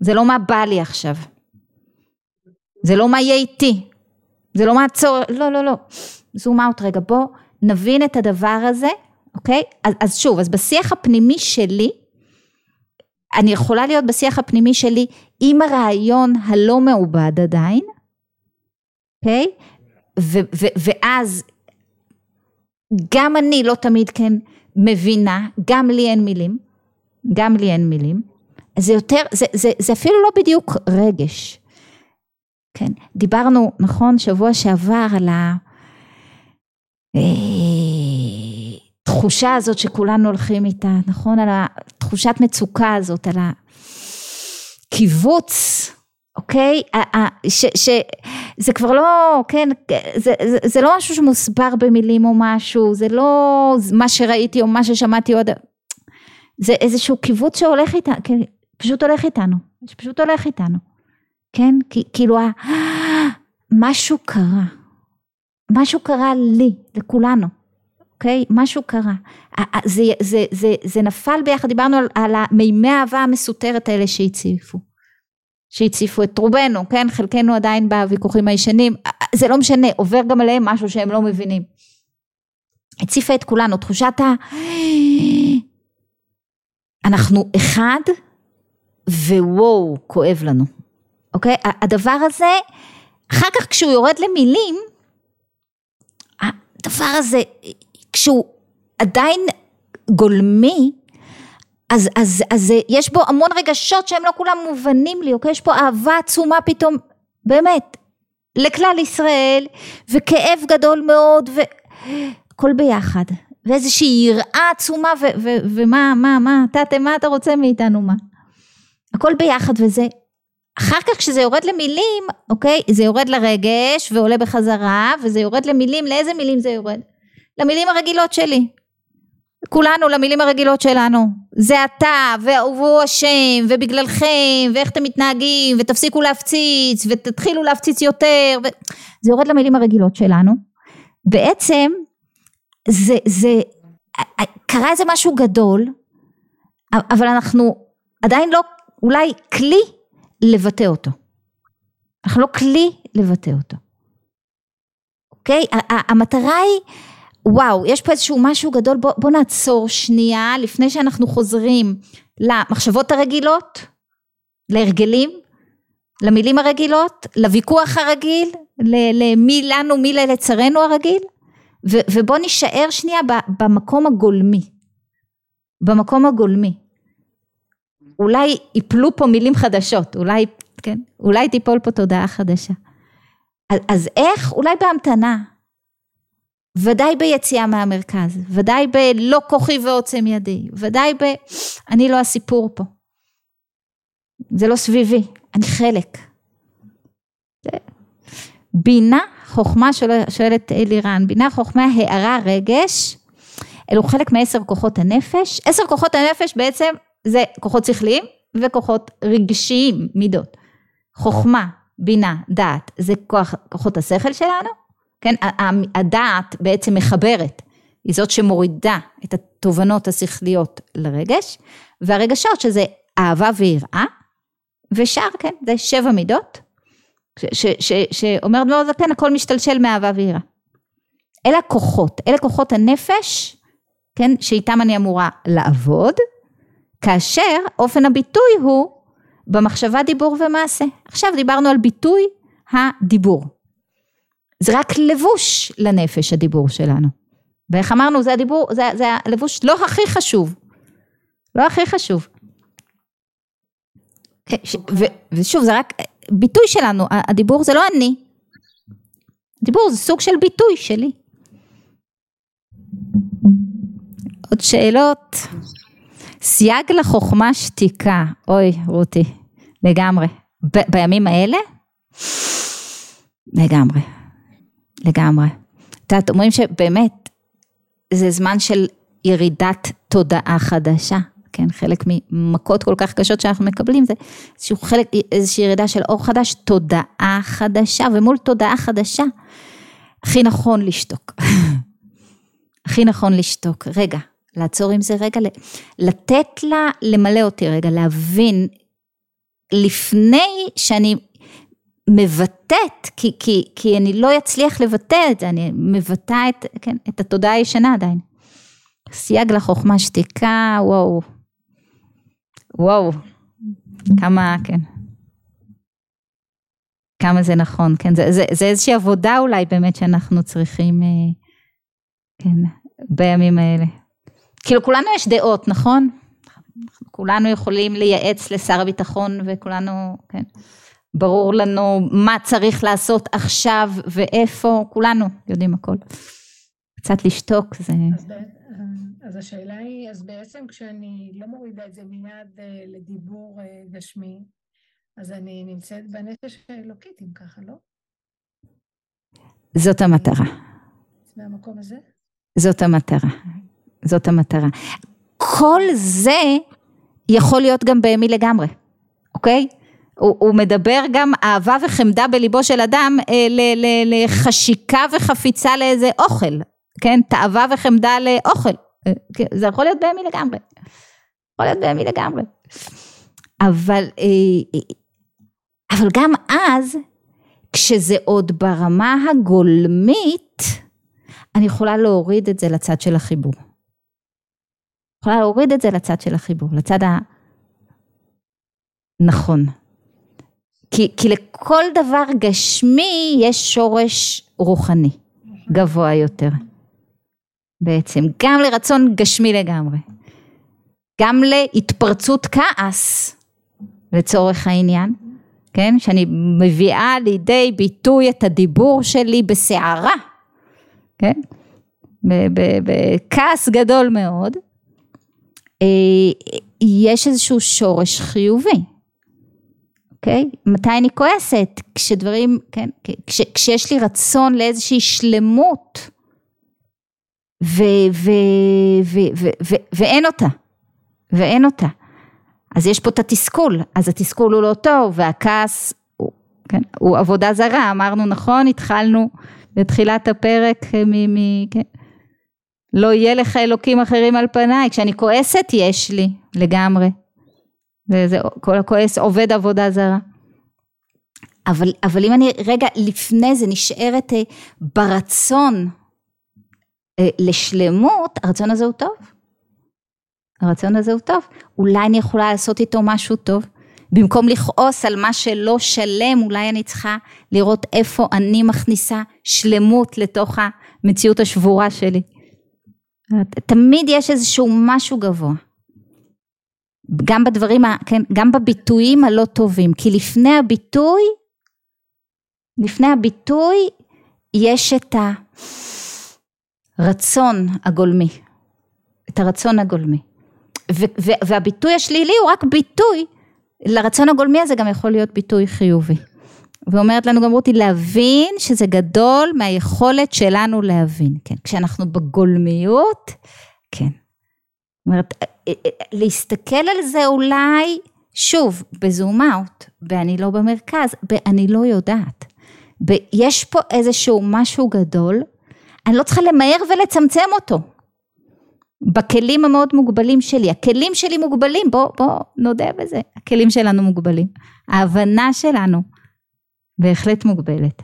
זה לא מה בא לי עכשיו. זה לא מה יהיה איתי. זה לא מה הצורך, לא, לא, לא. זום אאוט רגע, בוא נבין את הדבר הזה, אוקיי? אז, אז שוב, אז בשיח הפנימי שלי, אני יכולה להיות בשיח הפנימי שלי עם הרעיון הלא מעובד עדיין, אוקיי? ו, ו, ואז גם אני לא תמיד כן מבינה, גם לי אין מילים, גם לי אין מילים, זה יותר, זה, זה, זה אפילו לא בדיוק רגש, כן, דיברנו, נכון, שבוע שעבר על ה... התחושה אה, הזאת שכולנו הולכים איתה, נכון? על התחושת מצוקה הזאת, על הקיבוץ, אוקיי? שזה כבר לא, כן, זה, זה, זה לא משהו שמוסבר במילים או משהו, זה לא מה שראיתי או מה ששמעתי עוד, זה איזשהו קיבוץ שהולך איתנו, כן, פשוט הולך איתנו, שפשוט הולך איתנו, כן? כאילו, משהו קרה. משהו קרה לי, לכולנו, אוקיי? משהו קרה. זה, זה, זה, זה נפל ביחד, דיברנו על, על המימי האהבה המסותרת האלה שהציפו. שהציפו את רובנו, כן? חלקנו עדיין בוויכוחים הישנים, זה לא משנה, עובר גם עליהם משהו שהם לא מבינים. הציפה את כולנו, תחושת ה... אנחנו אחד, ווואו, כואב לנו, אוקיי? הדבר הזה, אחר כך כשהוא יורד למילים, הדבר הזה, כשהוא עדיין גולמי, אז, אז, אז יש בו המון רגשות שהם לא כולם מובנים לי, אוקיי? יש פה אהבה עצומה פתאום, באמת, לכלל ישראל, וכאב גדול מאוד, והכל ביחד. ואיזושהי יראה עצומה, ו- ו- ומה, מה, מה, תתה, מה אתה רוצה מאיתנו, מה? הכל ביחד, וזה אחר כך כשזה יורד למילים, אוקיי, זה יורד לרגש ועולה בחזרה, וזה יורד למילים, לאיזה מילים זה יורד? למילים הרגילות שלי. כולנו למילים הרגילות שלנו. זה אתה, והוא אשם, ובגללכם, ואיך אתם מתנהגים, ותפסיקו להפציץ, ותתחילו להפציץ יותר, ו... זה יורד למילים הרגילות שלנו. בעצם, זה, זה, קרה איזה משהו גדול, אבל אנחנו עדיין לא, אולי כלי לבטא אותו. אנחנו לא כלי לבטא אותו. אוקיי? המטרה היא וואו, יש פה איזשהו משהו גדול, בוא, בוא נעצור שנייה לפני שאנחנו חוזרים למחשבות הרגילות, להרגלים, למילים הרגילות, לוויכוח הרגיל, למי לנו, מי לצרינו הרגיל, ובוא נישאר שנייה במקום הגולמי, במקום הגולמי. אולי יפלו פה מילים חדשות, אולי, כן, אולי תיפול פה תודעה חדשה. אז, אז איך? אולי בהמתנה. ודאי ביציאה מהמרכז, ודאי בלא כוחי ועוצם ידי, ודאי ב... אני לא הסיפור פה. זה לא סביבי, אני חלק. בינה, חוכמה, שואלת אלירן, בינה, חוכמה, הערה, רגש, אלו חלק מעשר כוחות הנפש. עשר כוחות הנפש בעצם זה כוחות שכליים וכוחות רגשיים, מידות. חוכמה, בינה, דעת, זה כוח, כוחות השכל שלנו. כן, הדעת בעצם מחברת, היא זאת שמורידה את התובנות השכליות לרגש, והרגשות שזה אהבה ויראה, ושאר, כן, זה שבע מידות, שאומרת מאוד כן, הכל משתלשל מאהבה ויראה. אלה הכוחות, אלה כוחות הנפש, כן, שאיתם אני אמורה לעבוד, כאשר אופן הביטוי הוא במחשבה, דיבור ומעשה. עכשיו דיברנו על ביטוי הדיבור. זה רק לבוש לנפש הדיבור שלנו. ואיך אמרנו, זה הדיבור, זה, זה הלבוש לא הכי חשוב. לא הכי חשוב. כן, ו, ושוב, זה רק ביטוי שלנו, הדיבור זה לא אני. דיבור זה סוג של ביטוי שלי. עוד שאלות? סייג לחוכמה שתיקה. אוי, רותי, לגמרי. ב- בימים האלה? לגמרי. לגמרי. את יודעת, אומרים שבאמת זה זמן של ירידת תודעה חדשה, כן, חלק ממכות כל כך קשות שאנחנו מקבלים זה איזשהו חלק, איזושהי ירידה של אור חדש, תודעה חדשה, ומול תודעה חדשה, הכי נכון לשתוק. הכי נכון לשתוק. רגע, לעצור עם זה רגע, לתת לה למלא אותי רגע, להבין לפני שאני מבטאת, כי, כי, כי אני לא אצליח לבטא את זה, אני מבטאה את, כן, את התודעה הישנה עדיין. סייג לחוכמה שתיקה, וואו. וואו. כמה, כן. כמה זה נכון, כן, זה, זה, זה איזושהי עבודה אולי באמת שאנחנו צריכים, אה, כן, בימים האלה. כאילו כולנו יש דעות, נכון? כולנו יכולים לייעץ לשר הביטחון וכולנו, כן. ברור לנו מה צריך לעשות עכשיו ואיפה, כולנו יודעים הכל. קצת לשתוק זה... אז, אז השאלה היא, אז בעצם כשאני לא מורידה את זה מיד אה, לדיבור אה, גשמי, אז אני נמצאת בנפש האלוקית, אם ככה, לא? זאת המטרה. מהמקום הזה? זאת המטרה. זאת המטרה. כל זה יכול להיות גם בהמי לגמרי, אוקיי? הוא, הוא מדבר גם אהבה וחמדה בליבו של אדם אה, ל, ל, לחשיקה וחפיצה לאיזה אוכל, כן? תאווה וחמדה לאוכל. אה, כן, זה יכול להיות בהמי לגמרי. יכול להיות בהמי לגמרי. אבל, אה, אבל גם אז, כשזה עוד ברמה הגולמית, אני יכולה להוריד את זה לצד של החיבור. יכולה להוריד את זה לצד של החיבור, לצד הנכון. כי, כי לכל דבר גשמי יש שורש רוחני גבוה יותר. בעצם, גם לרצון גשמי לגמרי. גם להתפרצות כעס, לצורך העניין, כן? שאני מביאה לידי ביטוי את הדיבור שלי בסערה, כן? בכעס גדול מאוד, יש איזשהו שורש חיובי. אוקיי? מתי אני כועסת? כשדברים, כן, כש, כשיש לי רצון לאיזושהי שלמות ו, ו, ו, ו, ו, ואין אותה, ואין אותה. אז יש פה את התסכול, אז התסכול הוא לא טוב, והכעס הוא, כן, הוא עבודה זרה, אמרנו נכון, התחלנו בתחילת הפרק מ... מ כן. לא יהיה לך אלוקים אחרים על פניי, כשאני כועסת יש לי לגמרי. וזה כל הכועס עובד עבודה זרה. אבל, אבל אם אני רגע לפני זה נשארת אה, ברצון אה, לשלמות, הרצון הזה הוא טוב. הרצון הזה הוא טוב. אולי אני יכולה לעשות איתו משהו טוב. במקום לכעוס על מה שלא שלם, אולי אני צריכה לראות איפה אני מכניסה שלמות לתוך המציאות השבורה שלי. תמיד יש איזשהו משהו גבוה. גם בדברים, כן, גם בביטויים הלא טובים, כי לפני הביטוי, לפני הביטוי יש את הרצון הגולמי, את הרצון הגולמי. והביטוי השלילי הוא רק ביטוי, לרצון הגולמי הזה גם יכול להיות ביטוי חיובי. ואומרת לנו גם רותי להבין שזה גדול מהיכולת שלנו להבין, כן, כשאנחנו בגולמיות, כן. זאת אומרת, אה, אה, להסתכל על זה אולי, שוב, בזום אאוט, ואני לא במרכז, ואני לא יודעת. יש פה איזשהו משהו גדול, אני לא צריכה למהר ולצמצם אותו. בכלים המאוד מוגבלים שלי, הכלים שלי מוגבלים, בוא, בוא נודה בזה, הכלים שלנו מוגבלים, ההבנה שלנו בהחלט מוגבלת.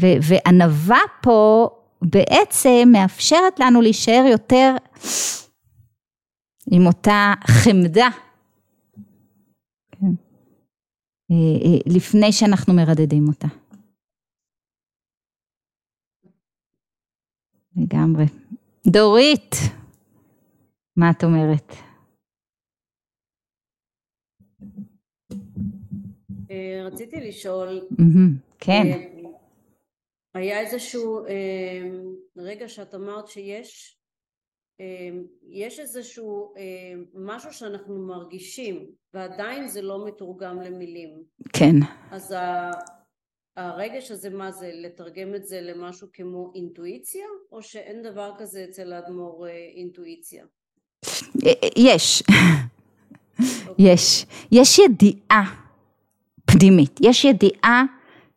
ו- וענווה פה בעצם מאפשרת לנו להישאר יותר עם אותה חמדה, כן. אה, אה, לפני שאנחנו מרדדים אותה. לגמרי. דורית, מה את אומרת? רציתי לשאול, כן. היה איזשהו רגע שאת אמרת שיש יש איזשהו משהו שאנחנו מרגישים ועדיין זה לא מתורגם למילים. כן. אז הרגש הזה מה זה? לתרגם את זה למשהו כמו אינטואיציה או שאין דבר כזה אצל האדמו"ר אה, אינטואיציה? יש. אוקיי. יש. יש ידיעה פנימית. יש ידיעה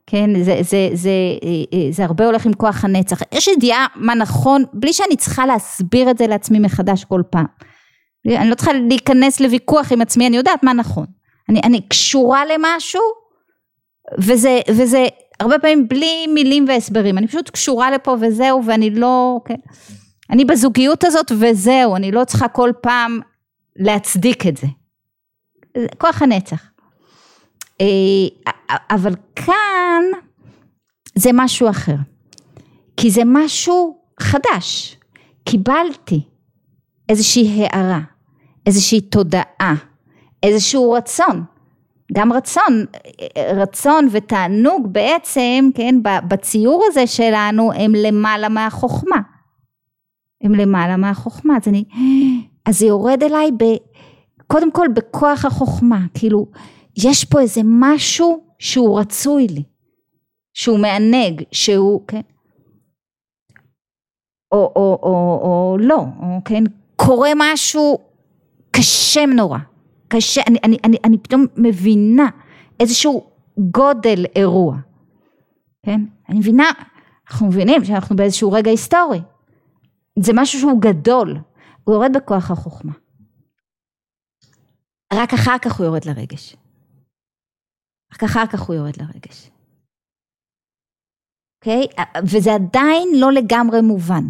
כן, זה, זה, זה, אה, אה, זה הרבה הולך עם כוח הנצח. יש ידיעה מה נכון, בלי שאני צריכה להסביר את זה לעצמי מחדש כל פעם. אני לא צריכה להיכנס לוויכוח עם עצמי, אני יודעת מה נכון. אני, אני קשורה למשהו, וזה, וזה הרבה פעמים בלי מילים והסברים. אני פשוט קשורה לפה וזהו, ואני לא, כן. אני בזוגיות הזאת וזהו, אני לא צריכה כל פעם להצדיק את זה. כוח הנצח. אה, אבל כאן זה משהו אחר, כי זה משהו חדש. קיבלתי איזושהי הערה, איזושהי תודעה, איזשהו רצון. גם רצון, רצון ותענוג בעצם, כן, בציור הזה שלנו הם למעלה מהחוכמה. הם למעלה מהחוכמה. אז אני, אז זה יורד אליי ב, קודם כל בכוח החוכמה, כאילו יש פה איזה משהו שהוא רצוי לי, שהוא מענג, שהוא, כן, או, או, או, או לא, או, כן, קורה משהו קשה נורא, קשה, אני, אני, אני, אני פתאום מבינה איזשהו גודל אירוע, כן, אני מבינה, אנחנו מבינים שאנחנו באיזשהו רגע היסטורי, זה משהו שהוא גדול, הוא יורד בכוח החוכמה, רק אחר כך הוא יורד לרגש. רק אחר כך הוא יורד לרגש. אוקיי? Okay? וזה עדיין לא לגמרי מובן.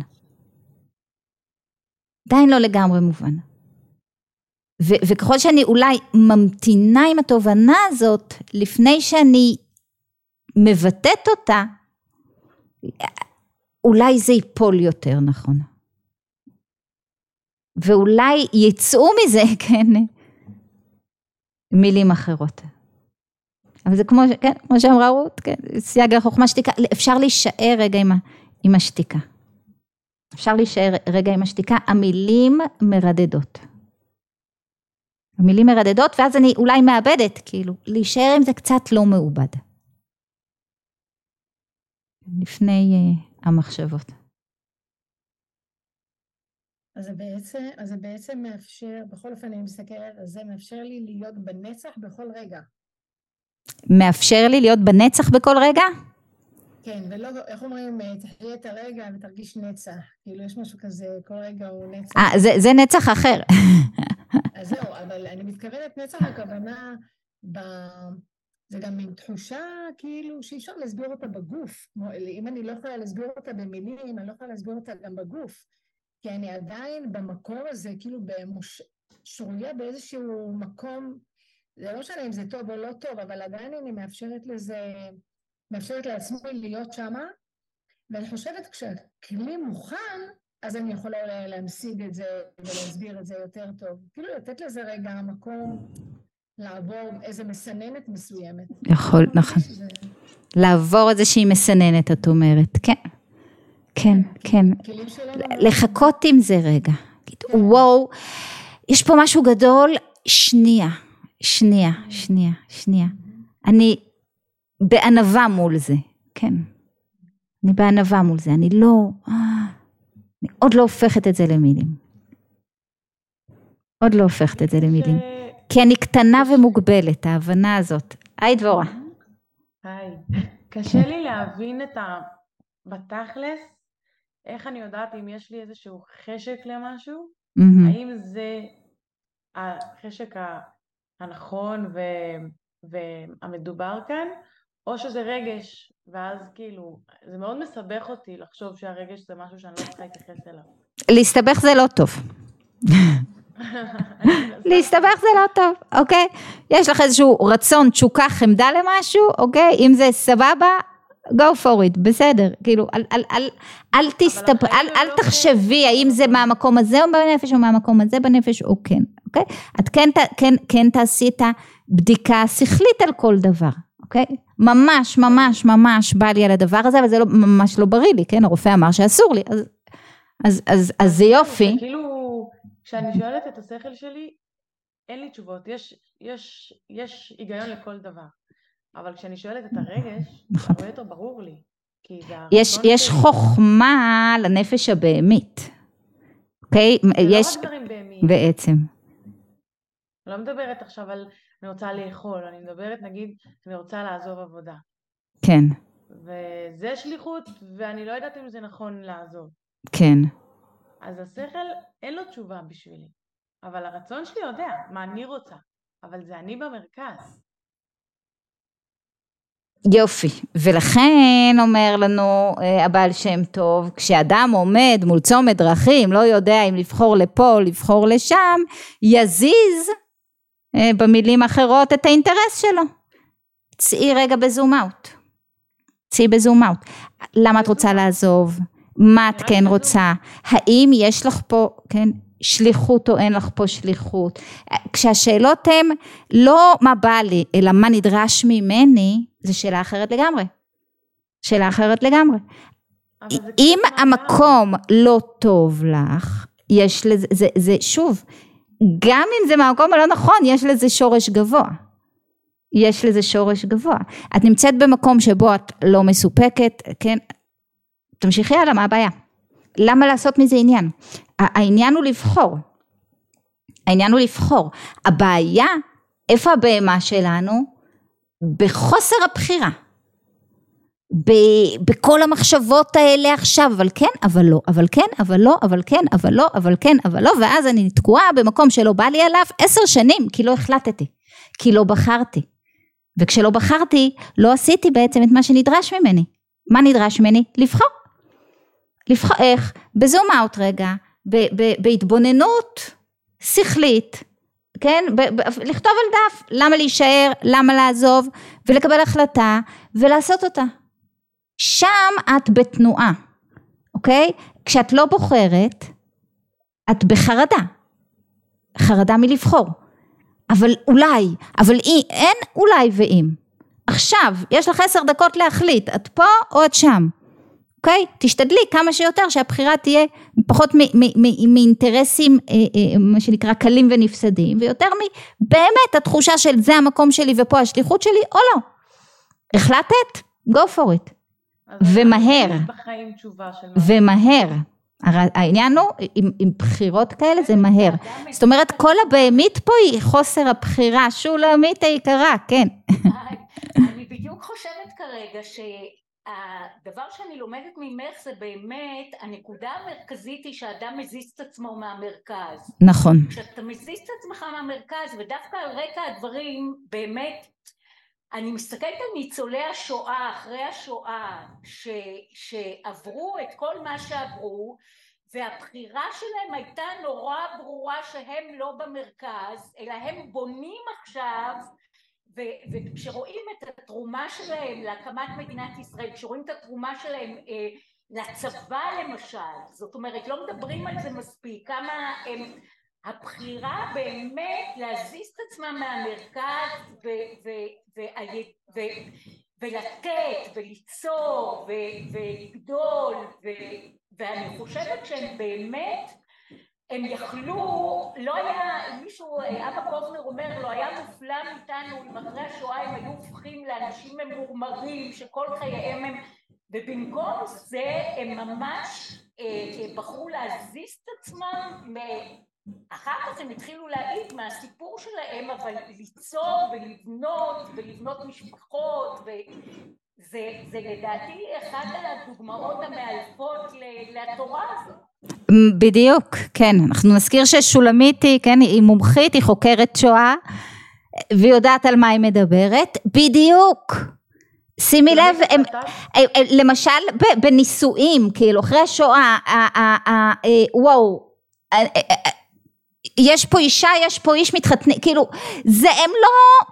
עדיין לא לגמרי מובן. ו- וככל שאני אולי ממתינה עם התובנה הזאת, לפני שאני מבטאת אותה, אולי זה ייפול יותר נכון. ואולי יצאו מזה, כן, מילים אחרות. אבל זה כמו, כן, כמו שאמרה רות, כן, סייג החוכמה שתיקה, אפשר להישאר רגע עם, עם השתיקה. אפשר להישאר רגע עם השתיקה, המילים מרדדות. המילים מרדדות, ואז אני אולי מאבדת, כאילו, להישאר עם זה קצת לא מעובד. לפני uh, המחשבות. אז זה בעצם, אז זה בעצם מאפשר, בכל אופן אני מסתכלת, אז זה מאפשר לי להיות בנצח בכל רגע. מאפשר לי להיות בנצח בכל רגע? כן, ולא, איך אומרים, תחיה את הרגע ותרגיש נצח. כאילו, יש משהו כזה, כל רגע הוא נצח. אה, זה, זה נצח אחר. אז זהו, אבל אני מתכוונת נצח הכוונה, ב... זה גם מין תחושה כאילו שאי אפשר להסביר אותה בגוף. אם אני לא יכולה להסביר אותה במילים, אני לא יכולה להסביר אותה גם בגוף. כי אני עדיין במקום הזה, כאילו במוש... שרויה באיזשהו מקום, זה לא משנה אם זה טוב או לא טוב, אבל עדיין אני מאפשרת לזה, מאפשרת לעצמי להיות שמה, ואני חושבת כשהכלי מוכן, אז אני יכולה להמשיג את זה ולהסביר את זה יותר טוב. כאילו לתת לזה רגע מקום לעבור איזה מסננת מסוימת. יכול, נכון. שזה... לעבור איזושהי מסננת, את אומרת, כן. כן, כן. לחכות עם זה רגע. כן. וואו, יש פה משהו גדול, שנייה, שנייה, שנייה, שנייה. אני בענווה מול זה, כן. אני בענווה מול זה, אני לא, אני עוד לא הופכת את זה למילים. עוד לא הופכת את זה למילים. כי אני קטנה ומוגבלת, ההבנה הזאת. היי דבורה. היי. קשה לי להבין את ה... בתכלס, איך אני יודעת אם יש לי איזשהו חשק למשהו? האם זה החשק הנכון ו... והמדובר כאן, או שזה רגש, ואז כאילו, זה מאוד מסבך אותי לחשוב שהרגש זה משהו שאני לא צריכה להתייחס אליו. להסתבך זה לא טוב. להסתבך זה לא טוב, אוקיי? יש לך איזשהו רצון, תשוקה, חמדה למשהו, אוקיי? אם זה סבבה, go for it, בסדר, כאילו, אל, אל, אל, אל תסתבר, אל, אל לא תחשבי האם זה מהמקום הזה או בנפש או מהמקום הזה בנפש או כן, אוקיי? את כן, כן, כן תעשי את הבדיקה השכלית על כל דבר, אוקיי? ממש, ממש, ממש בא לי על הדבר הזה, אבל זה לא, ממש לא בריא לי, כן? הרופא אמר שאסור לי, אז, אז, אז, אז זה יופי. כאילו, כשאני שואלת את השכל שלי, אין לי תשובות, יש, יש, יש היגיון לכל דבר. אבל כשאני שואלת את הרגש, נכון. הרבה יותר ברור לי. יש, יש חוכמה לנפש הבהמית, אוקיי? זה לא יש... לא רק דברים בהמיים. בעצם. אני לא מדברת עכשיו על אני רוצה לאכול, אני מדברת נגיד אני רוצה לעזוב עבודה. כן. וזה שליחות, ואני לא יודעת אם זה נכון לעזוב. כן. אז השכל אין לו תשובה בשבילי, אבל הרצון שלי יודע מה אני רוצה, אבל זה אני במרכז. יופי, ולכן אומר לנו אה, הבעל שם טוב, כשאדם עומד מול צומת דרכים, לא יודע אם לבחור לפה או לבחור לשם, יזיז אה, במילים אחרות את האינטרס שלו. צאי רגע בזום אאוט. צאי בזום אאוט. למה את רוצה לעזוב? מה את כן רוצה? האם יש לך פה, כן, שליחות או אין לך פה שליחות? כשהשאלות הן לא מה בא לי, אלא מה נדרש ממני, זו שאלה אחרת לגמרי. שאלה אחרת לגמרי. אם המקום לא טוב לך, יש לזה, זה, זה שוב, גם אם זה מהמקום הלא נכון, יש לזה שורש גבוה. יש לזה שורש גבוה. את נמצאת במקום שבו את לא מסופקת, כן? תמשיכי הלאה, מה הבעיה? למה לעשות מזה עניין? העניין הוא לבחור. העניין הוא לבחור. הבעיה, איפה הבהמה שלנו? בחוסר הבחירה. בכל המחשבות האלה עכשיו, אבל כן, אבל לא, אבל כן, אבל לא, אבל כן, אבל לא, אבל כן, אבל לא, ואז אני תקועה במקום שלא בא לי עליו עשר שנים, כי לא החלטתי, כי לא בחרתי. וכשלא בחרתי, לא עשיתי בעצם את מה שנדרש ממני. מה נדרש ממני? לבחור. לבחור איך? בזום אאוט רגע, בהתבוננות שכלית, כן? לכתוב על דף, למה להישאר, למה לעזוב, ולקבל החלטה, ולעשות אותה. שם את בתנועה, אוקיי? כשאת לא בוחרת, את בחרדה. חרדה מלבחור. אבל אולי, אבל אי, אין אולי ואם. עכשיו, יש לך עשר דקות להחליט, את פה או את שם, אוקיי? תשתדלי כמה שיותר שהבחירה תהיה פחות מאינטרסים אה, אה, מה שנקרא קלים ונפסדים ויותר מבאמת התחושה של זה המקום שלי ופה השליחות שלי או לא. החלטת? go for it. ומהר. ומהר. העניין הוא עם, עם בחירות כאלה זה מהר. זאת אומרת כל הבהמית פה היא חוסר הבחירה. שולמית היקרה, כן. אני בדיוק חושבת כרגע ש... הדבר שאני לומדת ממך זה באמת, הנקודה המרכזית היא שאדם מזיז את עצמו מהמרכז. נכון. כשאתה מזיז את עצמך מהמרכז, ודווקא על רקע הדברים, באמת, אני מסתכלת על ניצולי השואה אחרי השואה, ש, שעברו את כל מה שעברו, והבחירה שלהם הייתה נורא ברורה שהם לא במרכז, אלא הם בונים עכשיו וכשרואים את התרומה שלהם להקמת מדינת ישראל, כשרואים את התרומה שלהם אה, לצבא למשל, זאת אומרת לא מדברים על זה מספיק, כמה הם, הבחירה באמת להזיז את עצמם מהמרכז ו, ו, ו, ו, ולתת וליצור ולגדול ואני חושבת שהם באמת הם יכלו, לא היה, מישהו, אבא קובנר אומר, לא היה מופלא מאיתנו אם אחרי השואה הם היו הופכים לאנשים ממורמרים שכל חייהם הם, ובמקום זה הם ממש אה, אה, בחרו להזיז את עצמם, אחר כך הם התחילו להעיד מהסיפור שלהם, אבל ליצור ולבנות ולבנות משפחות, וזה לדעתי אחת הדוגמאות המאלפות לתורה הזאת. בדיוק, כן, אנחנו נזכיר ששולמית היא, כן, היא מומחית, היא חוקרת שואה והיא יודעת על מה היא מדברת, בדיוק, שימי לב, הם, למשל בנישואים, כאילו אחרי השואה, אה, וואו, אה, אה, יש פה אישה, יש פה איש מתחתנים, כאילו, זה הם לא,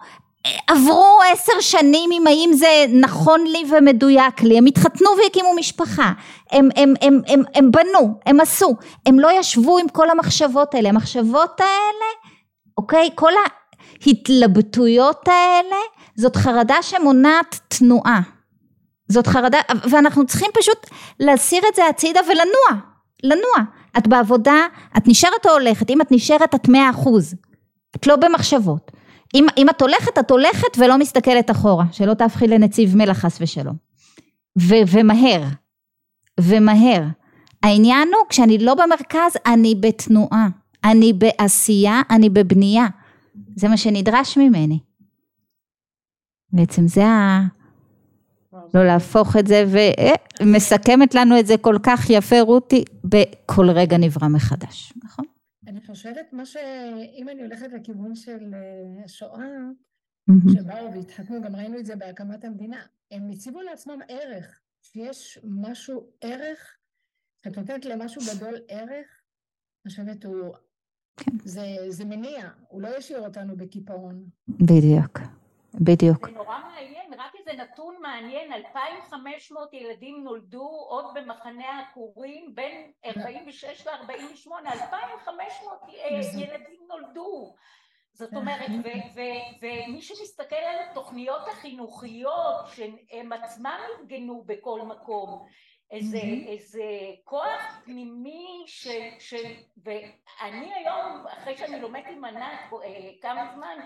עברו עשר שנים עם האם זה נכון לי ומדויק לי, הם התחתנו והקימו משפחה, הם, הם, הם, הם, הם בנו, הם עשו, הם לא ישבו עם כל המחשבות האלה, המחשבות האלה, אוקיי, כל ההתלבטויות האלה, זאת חרדה שמונעת תנועה, זאת חרדה, ואנחנו צריכים פשוט להסיר את זה הצידה ולנוע, לנוע, את בעבודה, את נשארת או הולכת, אם את נשארת את מאה אחוז, את לא במחשבות אם, אם את הולכת, את הולכת ולא מסתכלת אחורה, שלא תהפכי לנציב מלח חס ושלום. ו, ומהר, ומהר. העניין הוא, כשאני לא במרכז, אני בתנועה, אני בעשייה, אני בבנייה. זה מה שנדרש ממני. בעצם זה ה... לא להפוך את זה, ומסכמת לנו את זה כל כך יפה רותי, בכל רגע נברא מחדש, נכון? אני חושבת מה ש... אם אני הולכת לכיוון של אה, השואה, שבאו והתחתנו, גם ראינו את זה בהקמת המדינה, הם הציבו לעצמם ערך, שיש משהו, ערך, כשאת נותנת למשהו גדול ערך, אני חושבת הוא... כן. זה, זה מניע, הוא לא ישאיר אותנו בקיפאון. בדיוק. בדיוק. זה נורא מעניין, רק איזה נתון מעניין, 2,500 ילדים נולדו עוד במחנה העקורים בין 46 ל-48, 2,500 ילדים נולדו. זאת אומרת, ומי שמסתכל על התוכניות החינוכיות שהם עצמם ארגנו בכל מקום, איזה, איזה כוח פנימי של, ואני היום, אחרי שאני לומדת עם ענת אה, כמה זמן,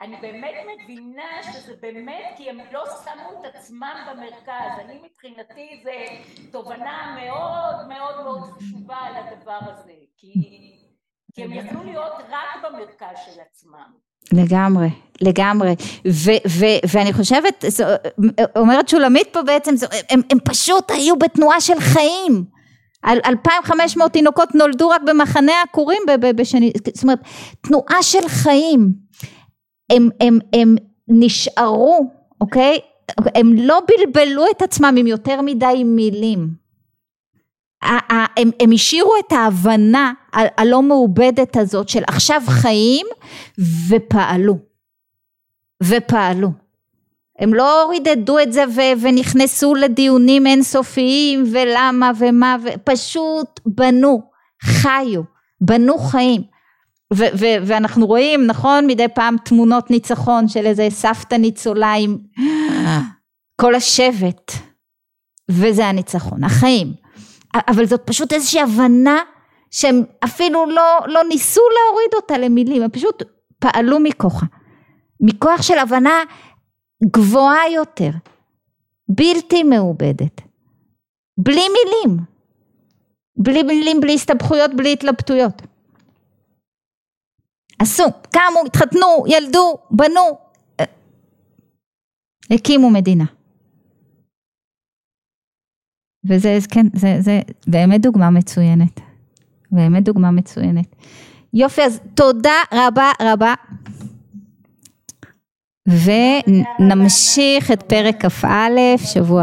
אני באמת מבינה שזה באמת כי הם לא שמו את עצמם במרכז, אני מבחינתי זה תובנה מאוד מאוד מאוד חשובה על הדבר הזה, כי, כי הם יכלו להיות רק במרכז של עצמם. לגמרי, לגמרי, ו, ו, ואני חושבת, זו, אומרת שולמית פה בעצם, זו, הם, הם פשוט היו בתנועה של חיים, 2,500 תינוקות נולדו רק במחנה העקורים זאת אומרת, תנועה של חיים, הם, הם, הם נשארו, אוקיי? הם לא בלבלו את עצמם עם יותר מדי מילים. הם, הם השאירו את ההבנה הלא מעובדת הזאת של עכשיו חיים ופעלו. ופעלו. הם לא רידדו את זה ו- ונכנסו לדיונים אינסופיים ולמה ומה ופשוט בנו, חיו, בנו חיים. ו- ו- ואנחנו רואים נכון מדי פעם תמונות ניצחון של איזה סבתא ניצולה עם כל השבט וזה הניצחון, החיים. אבל זאת פשוט איזושהי הבנה שהם אפילו לא, לא ניסו להוריד אותה למילים, הם פשוט פעלו מכוחה. מכוח של הבנה גבוהה יותר, בלתי מעובדת, בלי מילים, בלי מילים, בלי הסתבכויות, בלי התלבטויות. עשו, קמו, התחתנו, ילדו, בנו, הקימו מדינה. וזה, כן, זה, זה באמת דוגמה מצוינת. באמת דוגמה מצוינת. יופי, אז תודה רבה רבה. ונמשיך את פרק כ"א שבוע